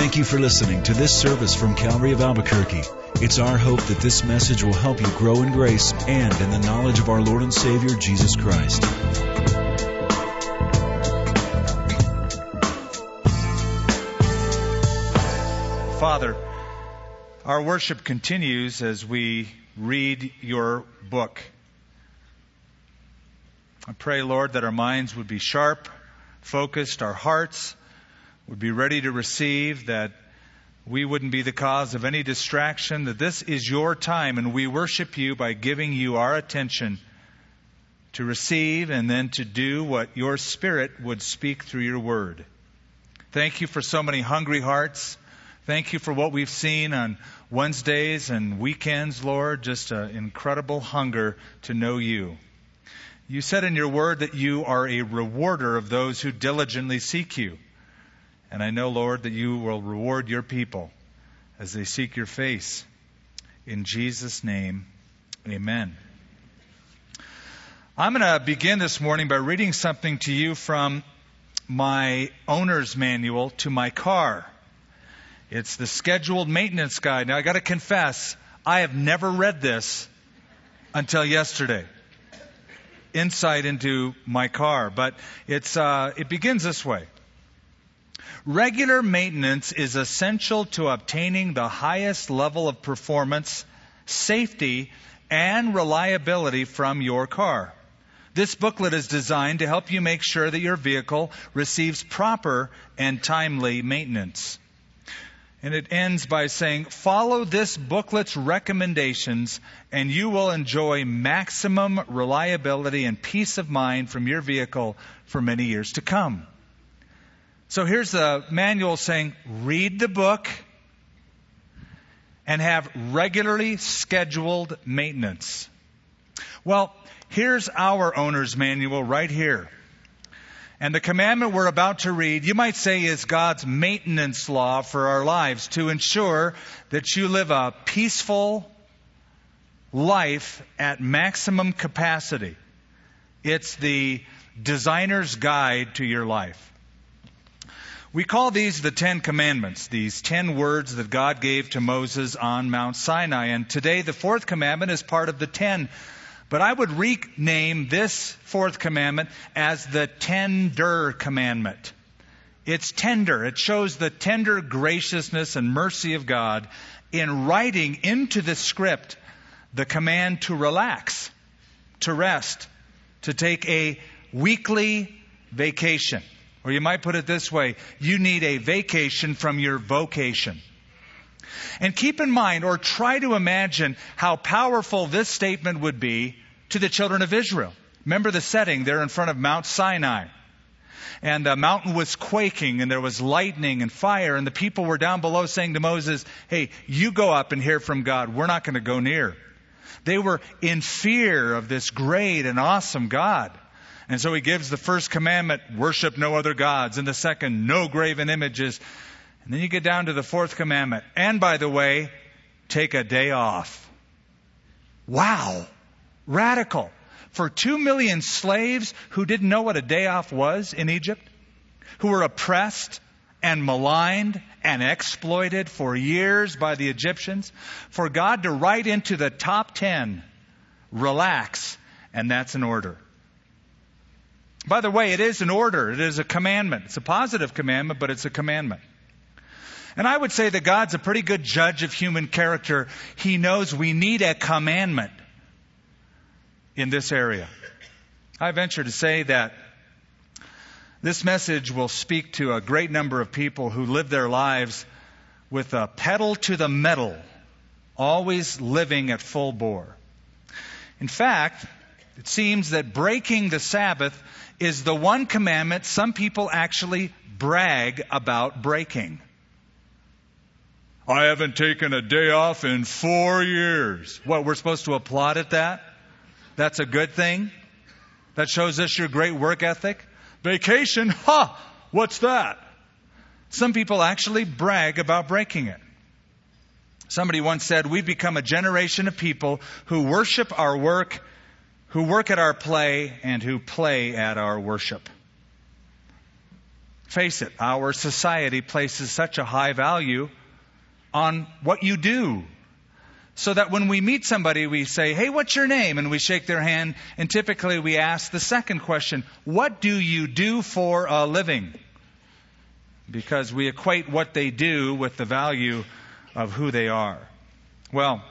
Thank you for listening to this service from Calvary of Albuquerque. It's our hope that this message will help you grow in grace and in the knowledge of our Lord and Savior, Jesus Christ. Father, our worship continues as we read your book. I pray, Lord, that our minds would be sharp, focused, our hearts would be ready to receive, that we wouldn't be the cause of any distraction, that this is your time and we worship you by giving you our attention to receive and then to do what your Spirit would speak through your word. Thank you for so many hungry hearts. Thank you for what we've seen on Wednesdays and weekends, Lord. Just an incredible hunger to know you. You said in your word that you are a rewarder of those who diligently seek you. And I know, Lord, that you will reward your people as they seek your face. In Jesus' name, amen. I'm going to begin this morning by reading something to you from my owner's manual to my car. It's the scheduled maintenance guide. Now, I got to confess, I have never read this until yesterday. Insight into my car, but it's uh, it begins this way. Regular maintenance is essential to obtaining the highest level of performance, safety, and reliability from your car. This booklet is designed to help you make sure that your vehicle receives proper and timely maintenance. And it ends by saying, follow this booklet's recommendations and you will enjoy maximum reliability and peace of mind from your vehicle for many years to come. So here's the manual saying, read the book and have regularly scheduled maintenance. Well, here's our owner's manual right here. And the commandment we're about to read, you might say, is God's maintenance law for our lives to ensure that you live a peaceful life at maximum capacity. It's the designer's guide to your life. We call these the Ten Commandments, these ten words that God gave to Moses on Mount Sinai. And today the fourth commandment is part of the ten but I would rename this fourth commandment as the tender commandment. It's tender. It shows the tender graciousness and mercy of God in writing into the script the command to relax, to rest, to take a weekly vacation. Or you might put it this way you need a vacation from your vocation. And keep in mind, or try to imagine, how powerful this statement would be to the children of Israel. Remember the setting, they're in front of Mount Sinai. And the mountain was quaking, and there was lightning and fire, and the people were down below saying to Moses, Hey, you go up and hear from God. We're not going to go near. They were in fear of this great and awesome God. And so he gives the first commandment, worship no other gods, and the second, no graven images. And then you get down to the fourth commandment. And by the way, take a day off. Wow. Radical. For two million slaves who didn't know what a day off was in Egypt, who were oppressed and maligned and exploited for years by the Egyptians, for God to write into the top ten, relax, and that's an order. By the way, it is an order. It is a commandment. It's a positive commandment, but it's a commandment. And I would say that God's a pretty good judge of human character. He knows we need a commandment in this area. I venture to say that this message will speak to a great number of people who live their lives with a pedal to the metal, always living at full bore. In fact, it seems that breaking the Sabbath is the one commandment some people actually brag about breaking. I haven't taken a day off in four years. What, we're supposed to applaud at that? That's a good thing. That shows us your great work ethic. Vacation, ha! Huh, what's that? Some people actually brag about breaking it. Somebody once said, We've become a generation of people who worship our work, who work at our play, and who play at our worship. Face it, our society places such a high value on what you do. So that when we meet somebody, we say, Hey, what's your name? And we shake their hand. And typically we ask the second question, What do you do for a living? Because we equate what they do with the value of who they are. Well,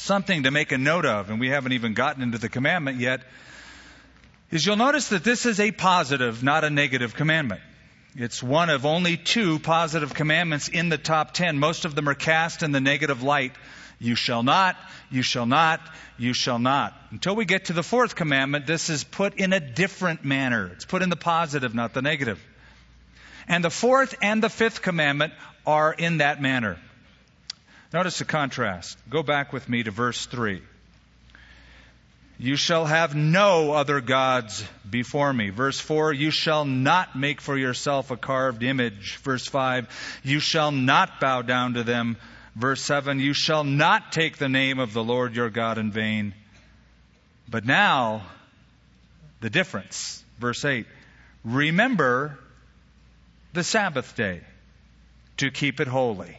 something to make a note of, and we haven't even gotten into the commandment yet, is you'll notice that this is a positive, not a negative commandment. It's one of only two positive commandments in the top ten. Most of them are cast in the negative light. You shall not, you shall not, you shall not. Until we get to the fourth commandment, this is put in a different manner. It's put in the positive, not the negative. And the fourth and the fifth commandment are in that manner. Notice the contrast. Go back with me to verse 3. You shall have no other gods before me. Verse 4, you shall not make for yourself a carved image. Verse 5, you shall not bow down to them. Verse 7, you shall not take the name of the Lord your God in vain. But now, the difference. Verse 8, remember the Sabbath day to keep it holy.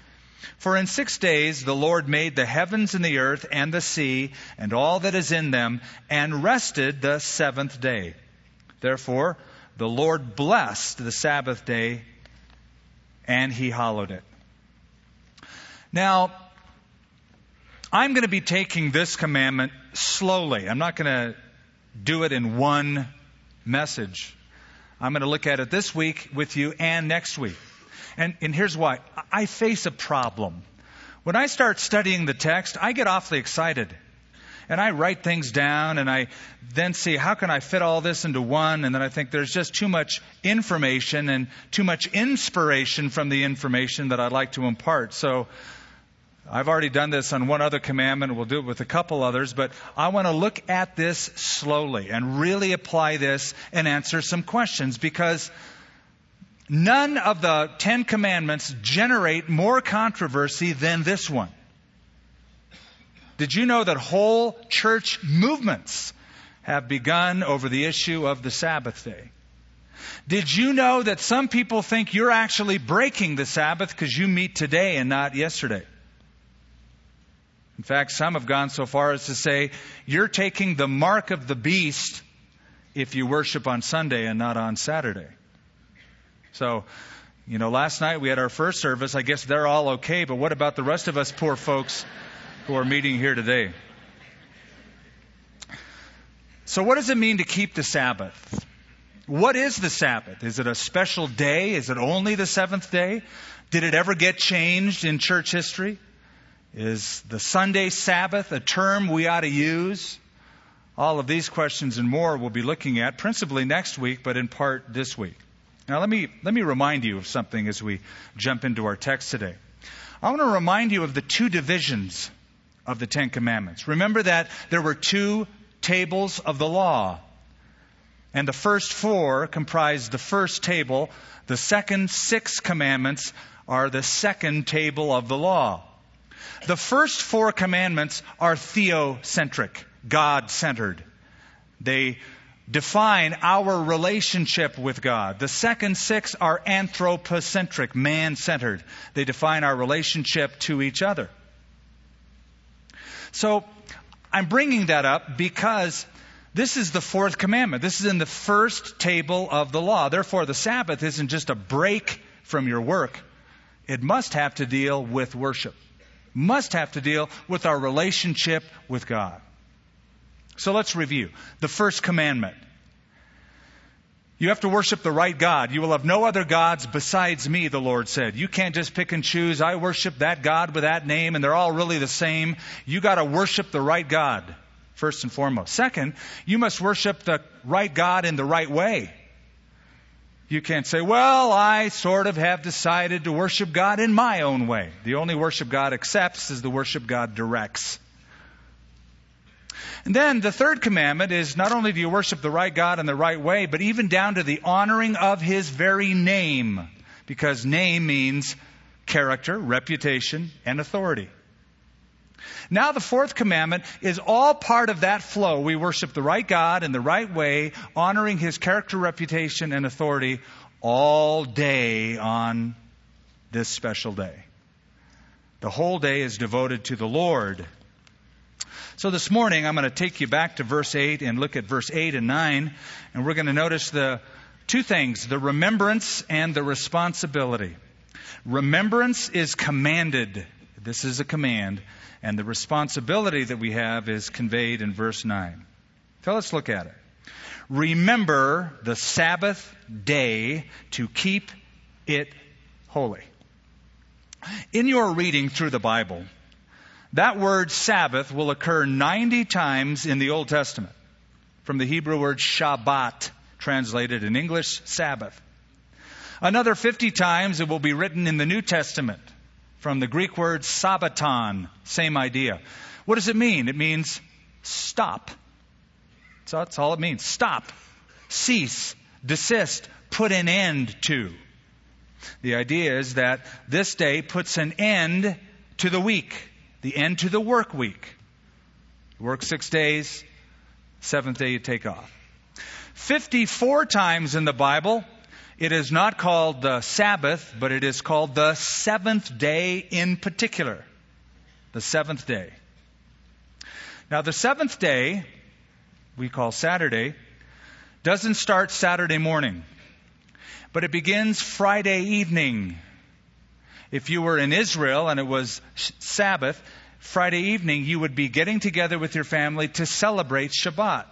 For in six days the Lord made the heavens and the earth and the sea and all that is in them, and rested the seventh day. Therefore, the Lord blessed the Sabbath day and he hallowed it. Now, I'm going to be taking this commandment slowly. I'm not going to do it in one message. I'm going to look at it this week with you and next week. And, and here's why. I face a problem. When I start studying the text, I get awfully excited and I write things down and I then see how can I fit all this into one and then I think there's just too much information and too much inspiration from the information that I'd like to impart. So I've already done this on one other commandment. We'll do it with a couple others, but I want to look at this slowly and really apply this and answer some questions because none of the Ten Commandments generate more controversy than this one. Did you know that whole church movements have begun over the issue of the Sabbath day? Did you know that some people think you're actually breaking the Sabbath because you meet today and not yesterday? In fact, some have gone so far as to say you're taking the mark of the beast if you worship on Sunday and not on Saturday. So, you know, last night we had our first service. I guess they're all okay, but what about the rest of us poor folks who are meeting here today. So, what does it mean to keep the Sabbath? What is the Sabbath? Is it a special day? Is it only the seventh day? Did it ever get changed in church history? Is the Sunday Sabbath a term we ought to use? All of these questions and more we'll be looking at principally next week, but in part this week. Now, let me, let me remind you of something as we jump into our text today. I want to remind you of the two divisions of the Ten Commandments. Remember that there were two tables of the law. And the first four comprise the first table. The second six commandments are the second table of the law. The first four commandments are theocentric, God centered. They define our relationship with God. The second six are anthropocentric, man centered. They define our relationship to each other. So I'm bringing that up because this is the fourth commandment. This is in the first table of the law. Therefore, the Sabbath isn't just a break from your work. It must have to deal with worship. Must have to deal with our relationship with God. So let's review. The first commandment you have to worship the right God. You will have no other gods besides me, the Lord said. You can't just pick and choose. I worship that God with that name, and they're all really the same. You got to worship the right God, first and foremost. Second, you must worship the right God in the right way. You can't say, well, I sort of have decided to worship God in my own way. The only worship God accepts is the worship God directs. And then the third commandment is not only do you worship the right God in the right way, but even down to the honoring of His very name. Because name means character, reputation, and authority. Now the fourth commandment is all part of that flow. We worship the right God in the right way, honoring His character, reputation, and authority all day on this special day. The whole day is devoted to the Lord. So this morning, I'm going to take you back to verse 8 and look at verse 8 and 9, and we're going to notice the two things the remembrance and the responsibility. Remembrance is commanded. This is a command. And the responsibility that we have is conveyed in verse 9. So let's look at it. Remember the Sabbath day to keep it holy. In your reading through the Bible, that word Sabbath will occur 90 times in the Old Testament, from the Hebrew word Shabbat, translated in English, Sabbath. Another 50 times it will be written in the New Testament, from the Greek word Sabbaton, same idea. What does it mean? It means stop. That's all it means. Stop. Cease. Desist. Put an end to. The idea is that this day puts an end to the week the end to the work week. You work six days, seventh day you take off. 54 times in the Bible, it is not called the Sabbath, but it is called the seventh day in particular. The seventh day. Now, the seventh day, we call Saturday, doesn't start Saturday morning, but it begins Friday evening. If you were in Israel and it was Sabbath, Friday evening, you would be getting together with your family to celebrate Shabbat.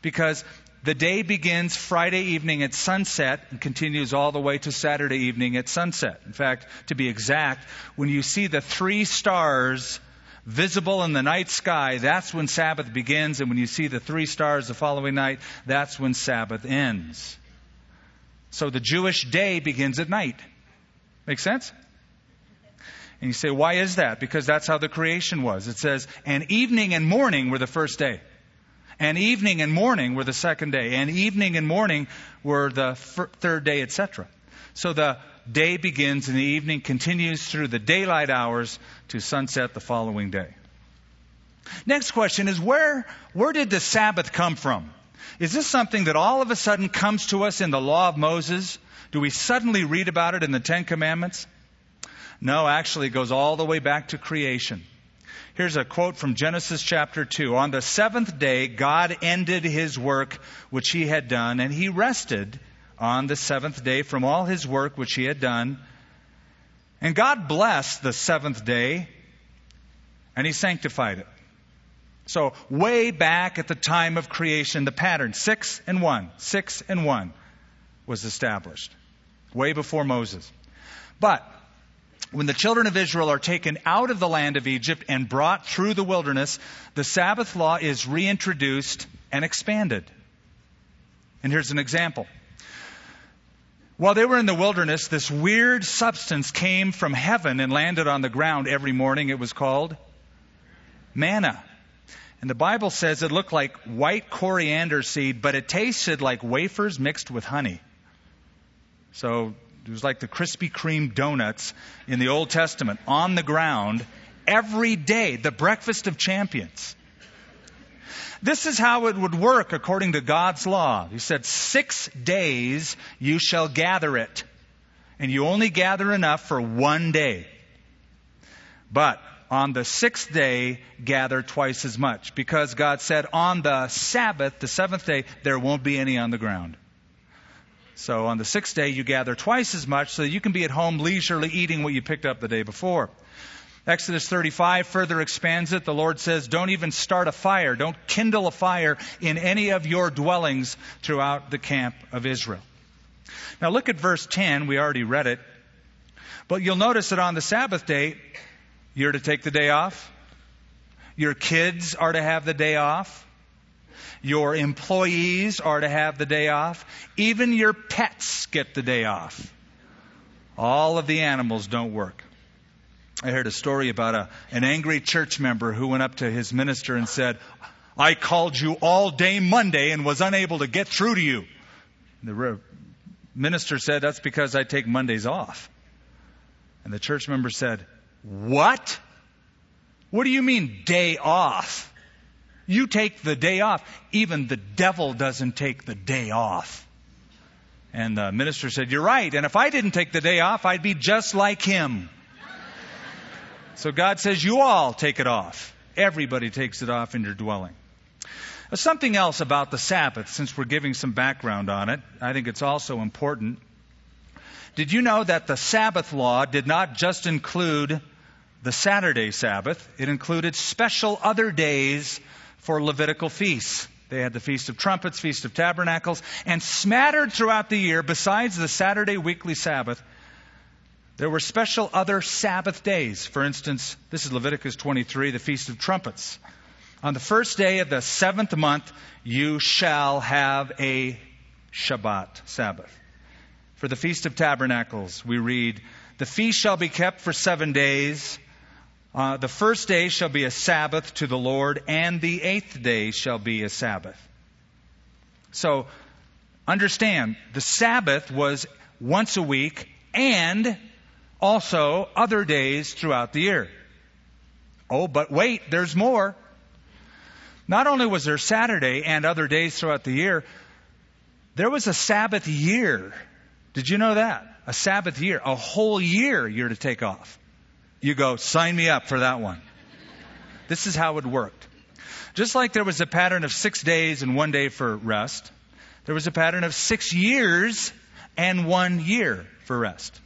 Because the day begins Friday evening at sunset and continues all the way to Saturday evening at sunset. In fact, to be exact, when you see the three stars visible in the night sky, that's when Sabbath begins. And when you see the three stars the following night, that's when Sabbath ends. So the Jewish day begins at night. Make sense? And you say, why is that? Because that's how the creation was. It says, and evening and morning were the first day. And evening and morning were the second day. And evening and morning were the third day, etc. So the day begins and the evening continues through the daylight hours to sunset the following day. Next question is where, where did the Sabbath come from? Is this something that all of a sudden comes to us in the law of Moses? Do we suddenly read about it in the Ten Commandments? No, actually, it goes all the way back to creation. Here's a quote from Genesis chapter 2. On the seventh day, God ended his work which he had done, and he rested on the seventh day from all his work which he had done. And God blessed the seventh day, and he sanctified it. So, way back at the time of creation, the pattern, six and one, six and one, was established. Way before Moses. But, when the children of Israel are taken out of the land of Egypt and brought through the wilderness, the Sabbath law is reintroduced and expanded. And here's an example. While they were in the wilderness, this weird substance came from heaven and landed on the ground every morning. It was called manna. And the Bible says it looked like white coriander seed, but it tasted like wafers mixed with honey. So it was like the Krispy Kreme donuts in the Old Testament on the ground every day, the breakfast of champions. This is how it would work according to God's law. He said, Six days you shall gather it, and you only gather enough for one day. But on the sixth day, gather twice as much, because God said, On the Sabbath, the seventh day, there won't be any on the ground. So on the sixth day, you gather twice as much so that you can be at home leisurely eating what you picked up the day before. Exodus 35 further expands it. The Lord says, Don't even start a fire. Don't kindle a fire in any of your dwellings throughout the camp of Israel. Now look at verse 10. We already read it. But you'll notice that on the Sabbath day, you're to take the day off. Your kids are to have the day off. Your employees are to have the day off. Even your pets get the day off. All of the animals don't work. I heard a story about a, an angry church member who went up to his minister and said, I called you all day Monday and was unable to get through to you. The minister said, That's because I take Mondays off. And the church member said, What? What do you mean, day off? You take the day off. Even the devil doesn't take the day off. And the minister said, You're right. And if I didn't take the day off, I'd be just like him. so God says, You all take it off. Everybody takes it off in your dwelling. Uh, something else about the Sabbath, since we're giving some background on it, I think it's also important. Did you know that the Sabbath law did not just include the Saturday Sabbath, it included special other days for Levitical feasts. They had the Feast of Trumpets, Feast of Tabernacles, and smattered throughout the year, besides the Saturday weekly Sabbath, there were special other Sabbath days. For instance, this is Leviticus 23, the Feast of Trumpets. On the first day of the seventh month, you shall have a Shabbat, Sabbath. For the Feast of Tabernacles, we read, The feast shall be kept for seven days. Uh, the first day shall be a Sabbath to the Lord, and the eighth day shall be a Sabbath. So, understand, the Sabbath was once a week and also other days throughout the year. Oh, but wait, there's more. Not only was there Saturday and other days throughout the year, there was a Sabbath year. Did you know that? A Sabbath year, a whole year you're to take off. You go, sign me up for that one. This is how it worked. Just like there was a pattern of six days and one day for rest, there was a pattern of six years and one year for rest.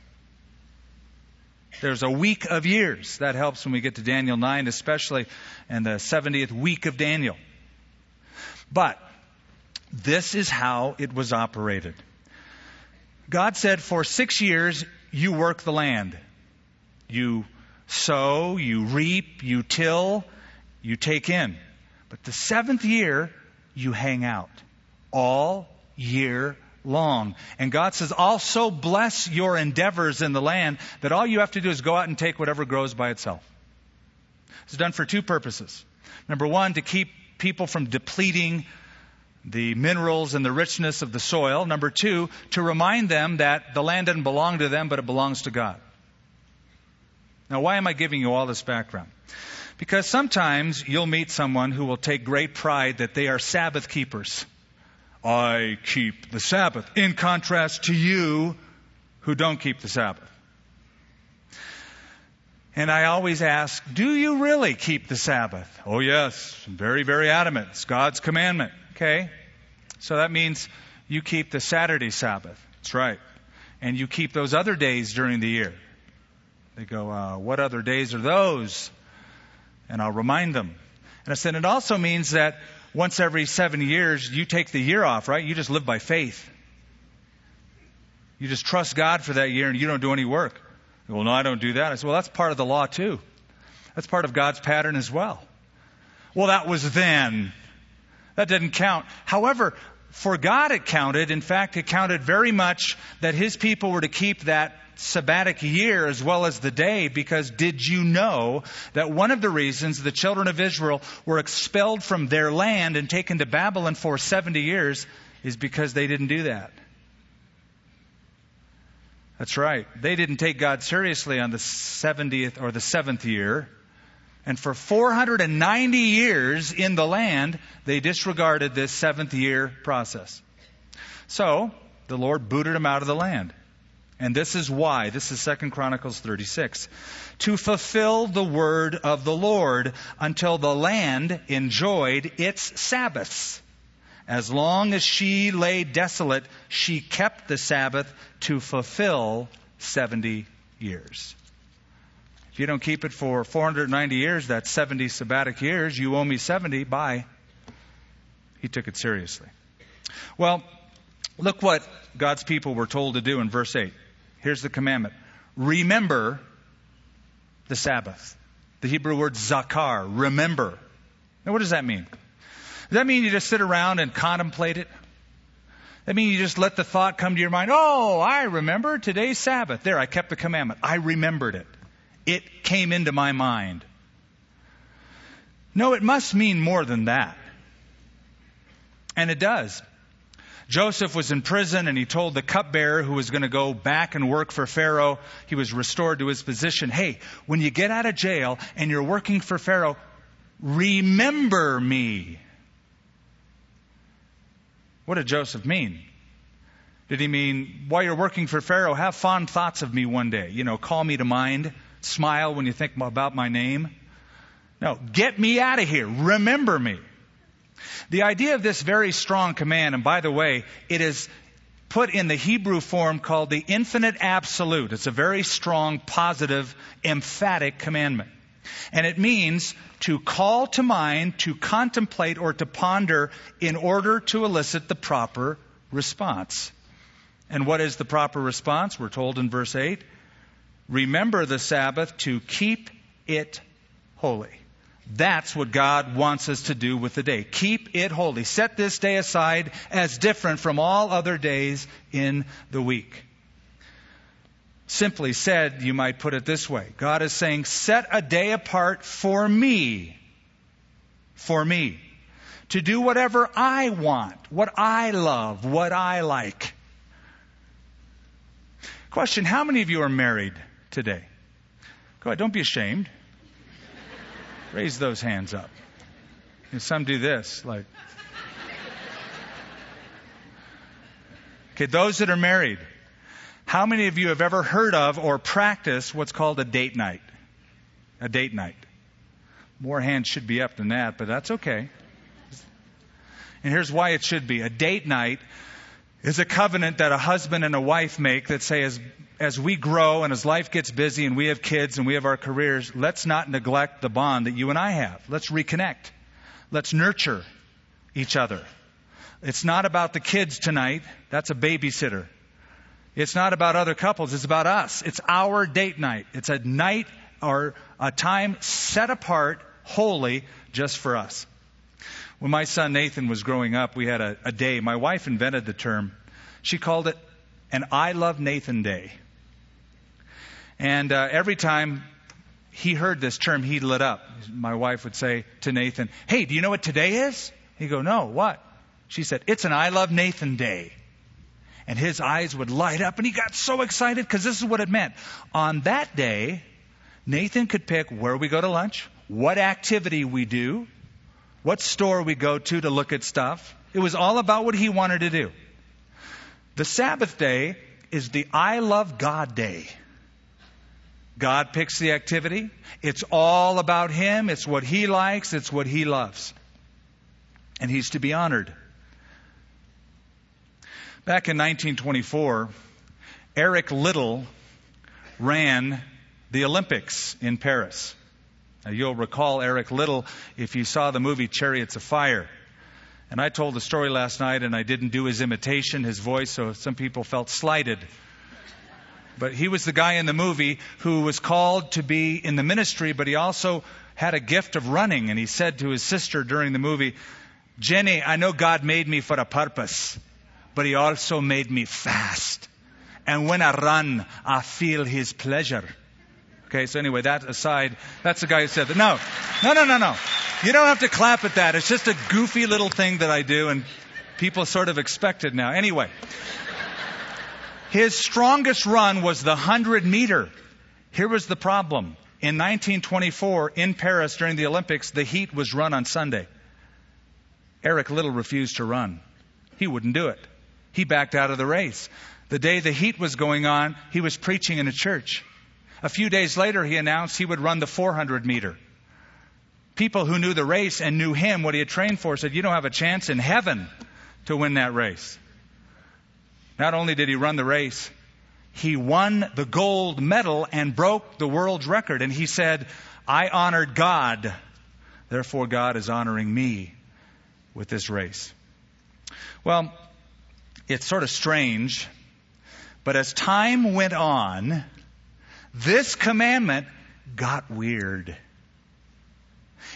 There's a week of years. That helps when we get to Daniel 9, especially and the 70th week of Daniel. But this is how it was operated. God said, For six years you work the land. You sow, you reap, you till, you take in. But the seventh year, you hang out all year long. And God says, I'll so bless your endeavors in the land that all you have to do is go out and take whatever grows by itself. It's done for two purposes. Number one, to keep people from depleting the minerals and the richness of the soil. Number two, to remind them that the land doesn't belong to them, but it belongs to God. Now, why am I giving you all this background? Because sometimes you'll meet someone who will take great pride that they are Sabbath keepers. I keep the Sabbath, in contrast to you who don't keep the Sabbath. And I always ask, do you really keep the Sabbath? Oh, yes. very, very adamant. It's God's commandment. Okay? So that means you keep the Saturday Sabbath. That's right. And you keep those other days during the year. They go, uh, what other days are those? And I'll remind them. And I said, it also means that once every seven years, you take the year off, right? You just live by faith. You just trust God for that year and you don't do any work. Well, no, I don't do that. I said, well, that's part of the law too. That's part of God's pattern as well. Well, that was then. That didn't count. However, for God it counted. In fact, it counted very much that His people were to keep that sabbatic year as well as the day because did you know that one of the reasons the children of Israel were expelled from their land and taken to Babylon for 70 years is because they didn't do that? That's right. They didn't take God seriously on the 70th or the 7th year. And for 490 years in the land, they disregarded this seventh year process. So, the Lord booted them out of the land. And this is why. This is 2 Chronicles 36. To fulfill the word of the Lord until the land enjoyed its Sabbaths. As long as she lay desolate, she kept the Sabbath to fulfill 70 years. If you don't keep it for 490 years, that's 70 sabbatic years, you owe me 70, bye. He took it seriously. Well, look what God's people were told to do in verse 8. Here's the commandment Remember the Sabbath. The Hebrew word zakar, remember. Now, what does that mean? Does that mean you just sit around and contemplate it? That mean you just let the thought come to your mind, oh, I remember today's Sabbath. There, I kept the commandment. I remembered it. It came into my mind. No, it must mean more than that. And it does. Joseph was in prison and he told the cupbearer who was going to go back and work for Pharaoh, he was restored to his position. Hey, when you get out of jail and you're working for Pharaoh, remember me. What did Joseph mean? Did he mean, while you're working for Pharaoh, have fond thoughts of me one day? You know, call me to mind, smile when you think about my name? No, get me out of here. Remember me. The idea of this very strong command, and by the way, it is put in the Hebrew form called the infinitive absolute. It's a very strong, positive, emphatic commandment. And it means to call to mind, to contemplate, or to ponder in order to elicit the proper response. And what is the proper response? We're told in verse 8 Remember the Sabbath to keep it holy. That's what God wants us to do with the day. Keep it holy. Set this day aside as different from all other days in the week. Simply said, you might put it this way God is saying, set a day apart for me. For me. To do whatever I want, what I love, what I like. Question How many of you are married today? Go ahead, don't be ashamed. Raise those hands up. And some do this, like. Okay, those that are married, how many of you have ever heard of or practiced what's called a date night? A date night. More hands should be up than that, but that's okay. And here's why it should be. A date night is a covenant that a husband and a wife make that say, as, as we grow and as life gets busy and we have kids and we have our careers, let's not neglect the bond that you and I have. Let's reconnect. Let's nurture each other. It's not about the kids tonight. That's a babysitter. It's not about other couples, it's about us. It's our date night. It's a night or a time set apart wholly just for us. When my son Nathan was growing up, we had a, a day. My wife invented the term. She called it an I Love Nathan Day. And uh, every time he heard this term, he lit up. My wife would say to Nathan, Hey, do you know what today is? He'd go, No, what? She said, It's an I Love Nathan Day and his eyes would light up and he got so excited because this is what it meant. On that day, Nathan could pick where we go to lunch, what activity we do, what store we go to to look at stuff. It was all about what he wanted to do. The Sabbath day is the I love God day. God picks the activity. It's all about Him. It's what He likes. It's what He loves. And He's to be honored. Back in 1924, Eric Liddell ran the Olympics in Paris. Now, you'll recall Eric Liddell if you saw the movie Chariots of Fire. And I told the story last night and I didn't do his imitation, his voice, so some people felt slighted. But he was the guy in the movie who was called to be in the ministry, but he also had a gift of running. And he said to his sister during the movie, Jenny, I know God made me for a purpose but he also made me fast. And when I run, I feel his pleasure. Okay, so anyway, that aside, that's the guy who said that. No, no, no, no, no. You don't have to clap at that. It's just a goofy little thing that I do, and people sort of expect it now. Anyway, his strongest run was the 100 meter. Here was the problem. In 1924, in Paris during the Olympics, the heat was run on Sunday. Eric Liddell refused to run. He wouldn't do it he backed out of the race. The day the heat was going on, he was preaching in a church. A few days later, he announced he would run the 400 meter. People who knew the race and knew him, what he had trained for, said, You don't have a chance in heaven to win that race. Not only did he run the race, he won the gold medal and broke the world record. And he said, I honored God, therefore God is honoring me with this race. Well, it's sort of strange, but as time went on, this commandment got weird.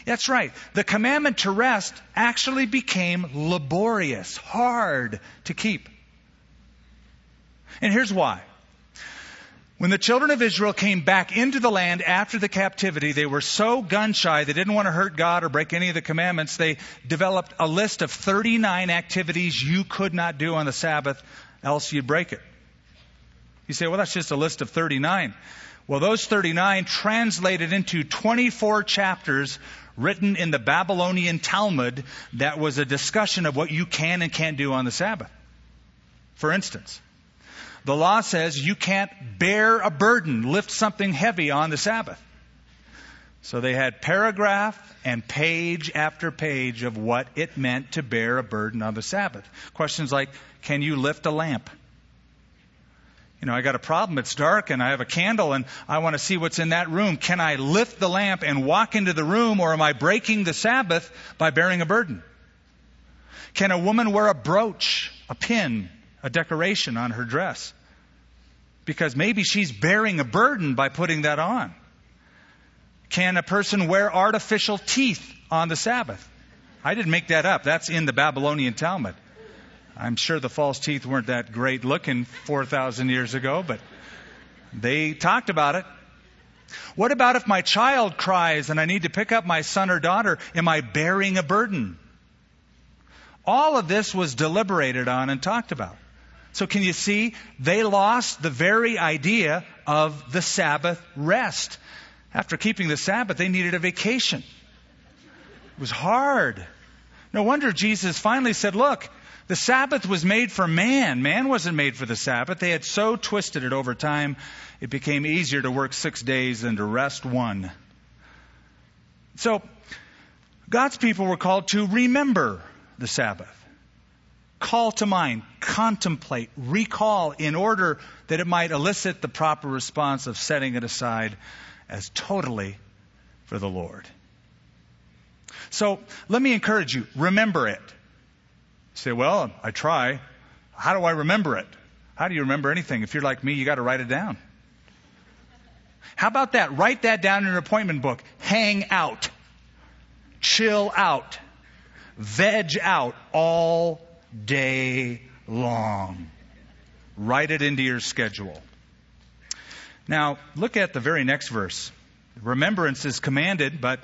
That's right. The commandment to rest actually became laborious, hard to keep. And here's why. When the children of Israel came back into the land after the captivity, they were so gun shy, they didn't want to hurt God or break any of the commandments. They developed a list of 39 activities you could not do on the Sabbath, else you'd break it. You say, well, that's just a list of 39. Well, those 39 translated into 24 chapters written in the Babylonian Talmud that was a discussion of what you can and can't do on the Sabbath. For instance, the law says you can't bear a burden, lift something heavy on the Sabbath. So they had paragraph and page after page of what it meant to bear a burden on the Sabbath. Questions like, can you lift a lamp? You know, I got a problem. It's dark and I have a candle and I want to see what's in that room. Can I lift the lamp and walk into the room or am I breaking the Sabbath by bearing a burden? Can a woman wear a brooch, a pin, a decoration on her dress. Because maybe she's bearing a burden by putting that on. Can a person wear artificial teeth on the Sabbath? I didn't make that up. That's in the Babylonian Talmud. I'm sure the false teeth weren't that great looking 4,000 years ago, but they talked about it. What about if my child cries and I need to pick up my son or daughter? Am I bearing a burden? All of this was deliberated on and talked about. So can you see? They lost the very idea of the Sabbath rest. After keeping the Sabbath, they needed a vacation. It was hard. No wonder Jesus finally said, look, the Sabbath was made for man. Man wasn't made for the Sabbath. They had so twisted it over time, it became easier to work six days than to rest one. So, God's people were called to remember the Sabbath call to mind, contemplate, recall in order that it might elicit the proper response of setting it aside as totally for the Lord. So let me encourage you, remember it. Say, well, I try. How do I remember it? How do you remember anything? If you're like me, you got to write it down. How about that? Write that down in your appointment book. Hang out. Chill out. Veg out all day long. Write it into your schedule. Now, look at the very next verse. Remembrance is commanded, but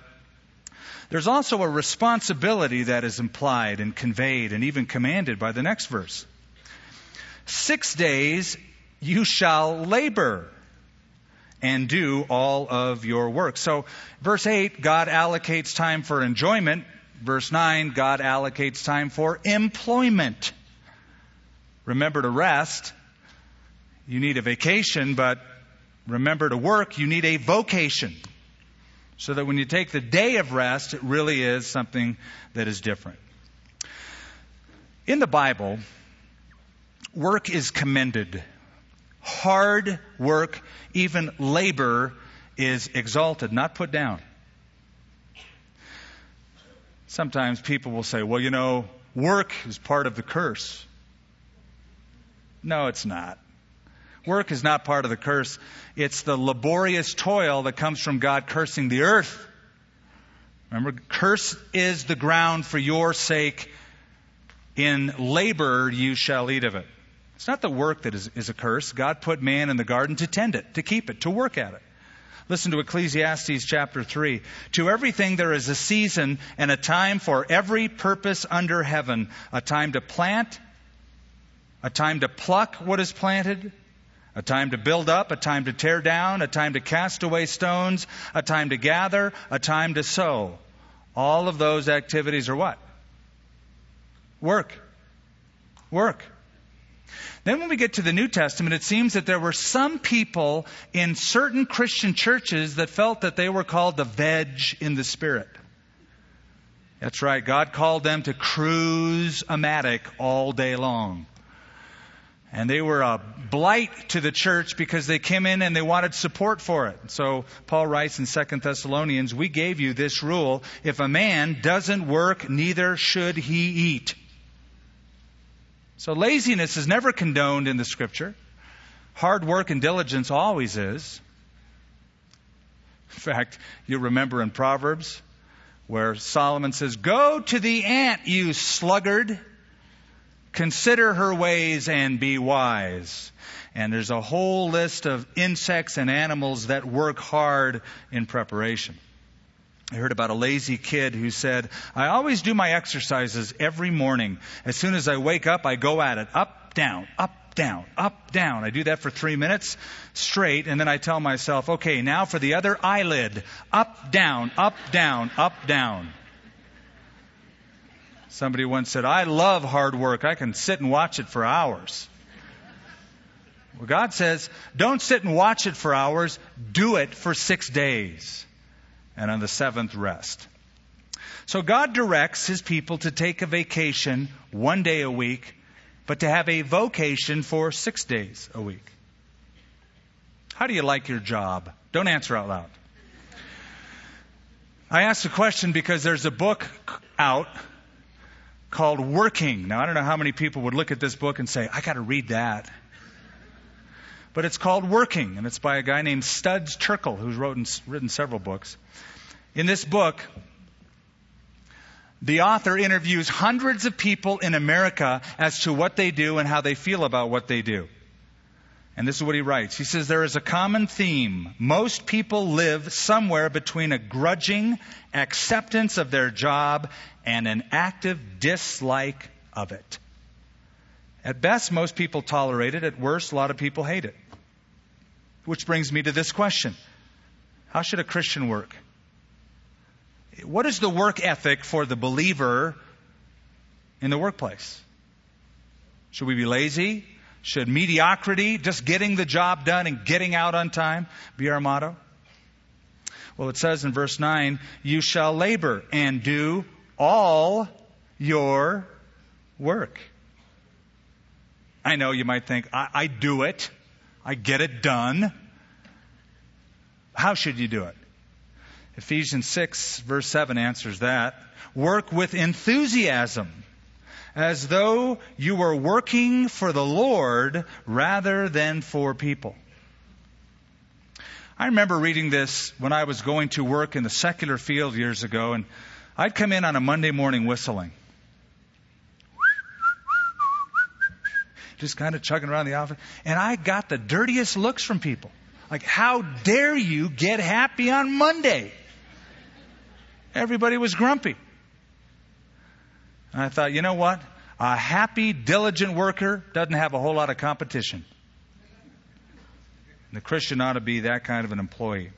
there's also a responsibility that is implied and conveyed and even commanded by the next verse. Six days you shall labor and do all of your work. So, verse 8, God allocates time for enjoyment. Verse 9, God allocates time for employment. Remember to rest. You need a vacation, but remember to work. You need a vocation. So that when you take the day of rest, it really is something that is different. In the Bible, work is commended. Hard work, even labor, is exalted, not put down. Sometimes people will say, well, you know, work is part of the curse. No, it's not. Work is not part of the curse. It's the laborious toil that comes from God cursing the earth. Remember, curse is the ground for your sake. In labor you shall eat of it. It's not the work that is, is a curse. God put man in the garden to tend it, to keep it, to work at it. Listen to Ecclesiastes chapter 3. To everything there is a season and a time for every purpose under heaven. A time to plant, a time to pluck what is planted, a time to build up, a time to tear down, a time to cast away stones, a time to gather, a time to sow. All of those activities are what? Work. Work. Then when we get to the New Testament, it seems that there were some people in certain Christian churches that felt that they were called the veg in the Spirit. That's right. God called them to cruise a mattock all day long. And they were a blight to the church because they came in and they wanted support for it. So Paul writes in 2 Thessalonians, we gave you this rule. If a man doesn't work, neither should he eat. So laziness is never condoned in the scripture. Hard work and diligence always is. In fact, you remember in Proverbs, where Solomon says, Go to the ant, you sluggard. Consider her ways and be wise. And there's a whole list of insects and animals that work hard in preparation. I heard about a lazy kid who said, I always do my exercises every morning. As soon as I wake up, I go at it. Up, down, up, down, up, down. I do that for three minutes straight, and then I tell myself, okay, now for the other eyelid. Up, down, up, down, up, down. Somebody once said, I love hard work. I can sit and watch it for hours. Well, God says, don't sit and watch it for hours, do it for six days. And on the seventh, rest. So God directs His people to take a vacation one day a week, but to have a vocation for six days a week. How do you like your job? Don't answer out loud. I ask the question because there's a book out called Working. Now, I don't know how many people would look at this book and say, I got to read that. But it's called Working, and it's by a guy named Studs Terkel, who's written, written several books. In this book, the author interviews hundreds of people in America as to what they do and how they feel about what they do. And this is what he writes. He says, There is a common theme. Most people live somewhere between a grudging acceptance of their job and an active dislike of it. At best, most people tolerate it. At worst, a lot of people hate it. Which brings me to this question How should a Christian work? What is the work ethic for the believer in the workplace? Should we be lazy? Should mediocrity, just getting the job done and getting out on time, be our motto? Well, it says in verse 9, You shall labor and do all your work. I know you might think, I, I do it, I get it done. How should you do it? Ephesians 6, verse 7 answers that. Work with enthusiasm as though you were working for the Lord rather than for people. I remember reading this when I was going to work in the secular field years ago, and I'd come in on a Monday morning whistling. Just kind of chugging around the office. And I got the dirtiest looks from people. Like, how dare you get happy on Monday? Everybody was grumpy. And I thought, you know what? A happy, diligent worker doesn't have a whole lot of competition. The Christian ought to be that kind of an employee.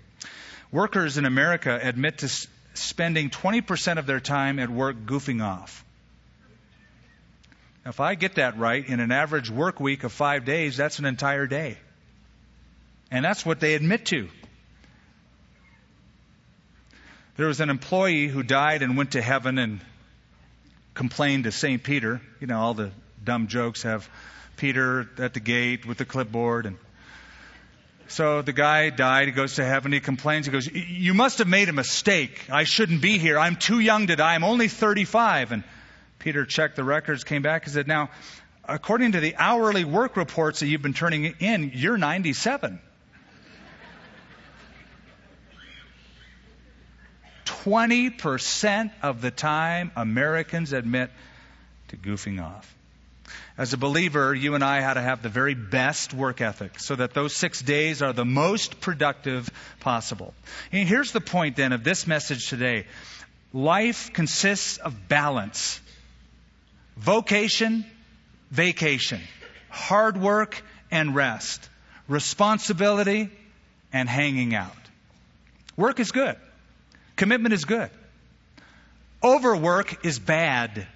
Workers in America admit to spending 20% of their time at work goofing off. If I get that right, in an average work week of five days, that's an entire day. And that's what they admit to. There was an employee who died and went to heaven, and complained to St. Peter. You know, all the dumb jokes have Peter at the gate with the clipboard. And so the guy died. He goes to heaven. He complains. He goes, You must have made a mistake. I shouldn't be here. I'm too young to die. I'm only 35. And Peter checked the records, came back, and said, Now, according to the hourly work reports that you've been turning in, you're 97. 20% of the time Americans admit to goofing off. As a believer, you and I had to have the very best work ethic so that those six days are the most productive possible. And here's the point then of this message today. Life consists of balance. Vocation, vacation. Hard work and rest. Responsibility and hanging out. Work is good. Commitment is good. Overwork is bad.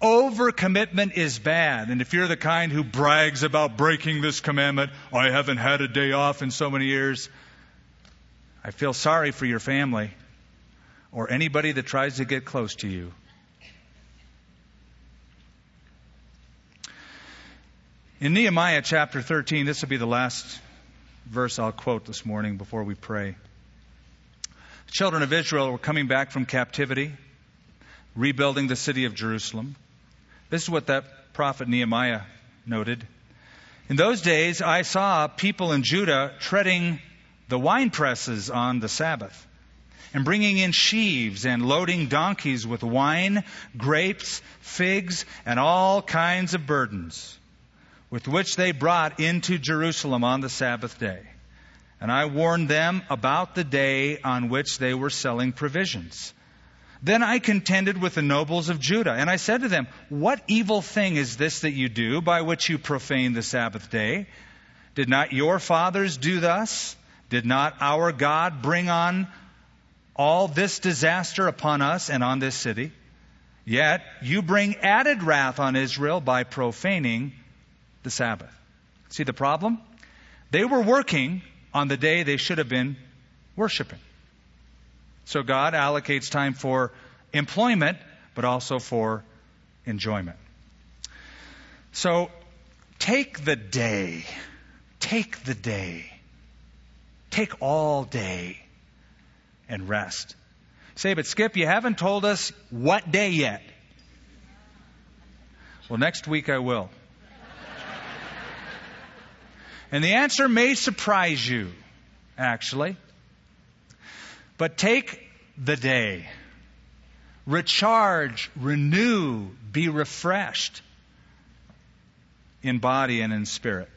Overcommitment is bad. And if you're the kind who brags about breaking this commandment, I haven't had a day off in so many years, I feel sorry for your family or anybody that tries to get close to you. In Nehemiah chapter 13, this will be the last verse I'll quote this morning before we pray children of Israel were coming back from captivity, rebuilding the city of Jerusalem. This is what that prophet Nehemiah noted. In those days, I saw people in Judah treading the wine presses on the Sabbath, and bringing in sheaves and loading donkeys with wine, grapes, figs, and all kinds of burdens, with which they brought into Jerusalem on the Sabbath day. And I warned them about the day on which they were selling provisions. Then I contended with the nobles of Judah, and I said to them, What evil thing is this that you do by which you profane the Sabbath day? Did not your fathers do thus? Did not our God bring on all this disaster upon us and on this city? Yet you bring added wrath on Israel by profaning the Sabbath. See the problem? They were working on the day they should have been worshiping. So God allocates time for employment, but also for enjoyment. So take the day. Take the day. Take all day and rest. Say, but Skip, you haven't told us what day yet. Well, next week I will. And the answer may surprise you, actually. But take the day. Recharge, renew, be refreshed in body and in spirit.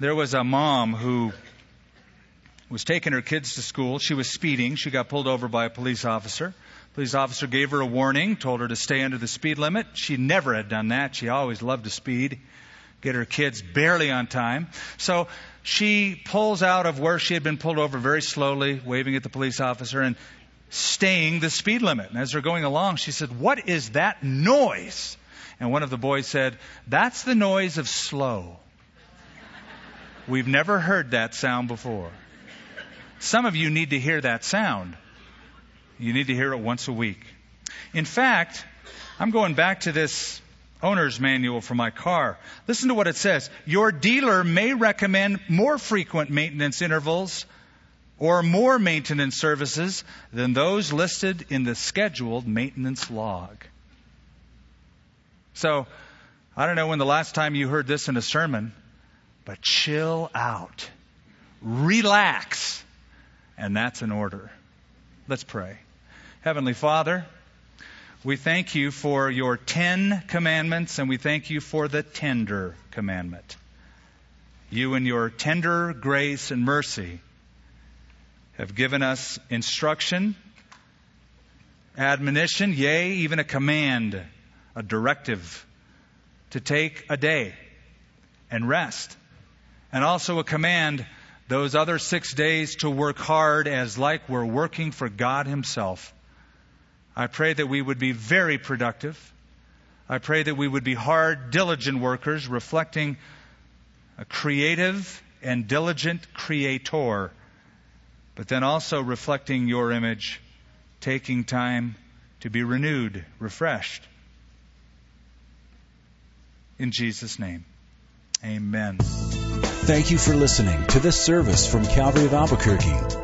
There was a mom who was taking her kids to school. She was speeding. She got pulled over by a police officer. Police officer gave her a warning, told her to stay under the speed limit. She never had done that. She always loved to speed, get her kids barely on time. So she pulls out of where she had been pulled over very slowly, waving at the police officer and staying the speed limit. And as they're going along, she said, What is that noise? And one of the boys said, That's the noise of slow. We've never heard that sound before. Some of you need to hear that sound. You need to hear it once a week. In fact, I'm going back to this owner's manual for my car. Listen to what it says. Your dealer may recommend more frequent maintenance intervals or more maintenance services than those listed in the scheduled maintenance log. So, I don't know when the last time you heard this in a sermon, but chill out. Relax. And that's an order. Let's pray. Heavenly Father, we thank you for your ten commandments and we thank you for the tender commandment. You, in your tender grace and mercy, have given us instruction, admonition, yea, even a command, a directive to take a day and rest, and also a command those other six days to work hard as like we're working for God Himself. I pray that we would be very productive. I pray that we would be hard, diligent workers, reflecting a creative and diligent creator, but then also reflecting your image, taking time to be renewed, refreshed. In Jesus' name, amen. Thank you for listening to this service from Calvary of Albuquerque.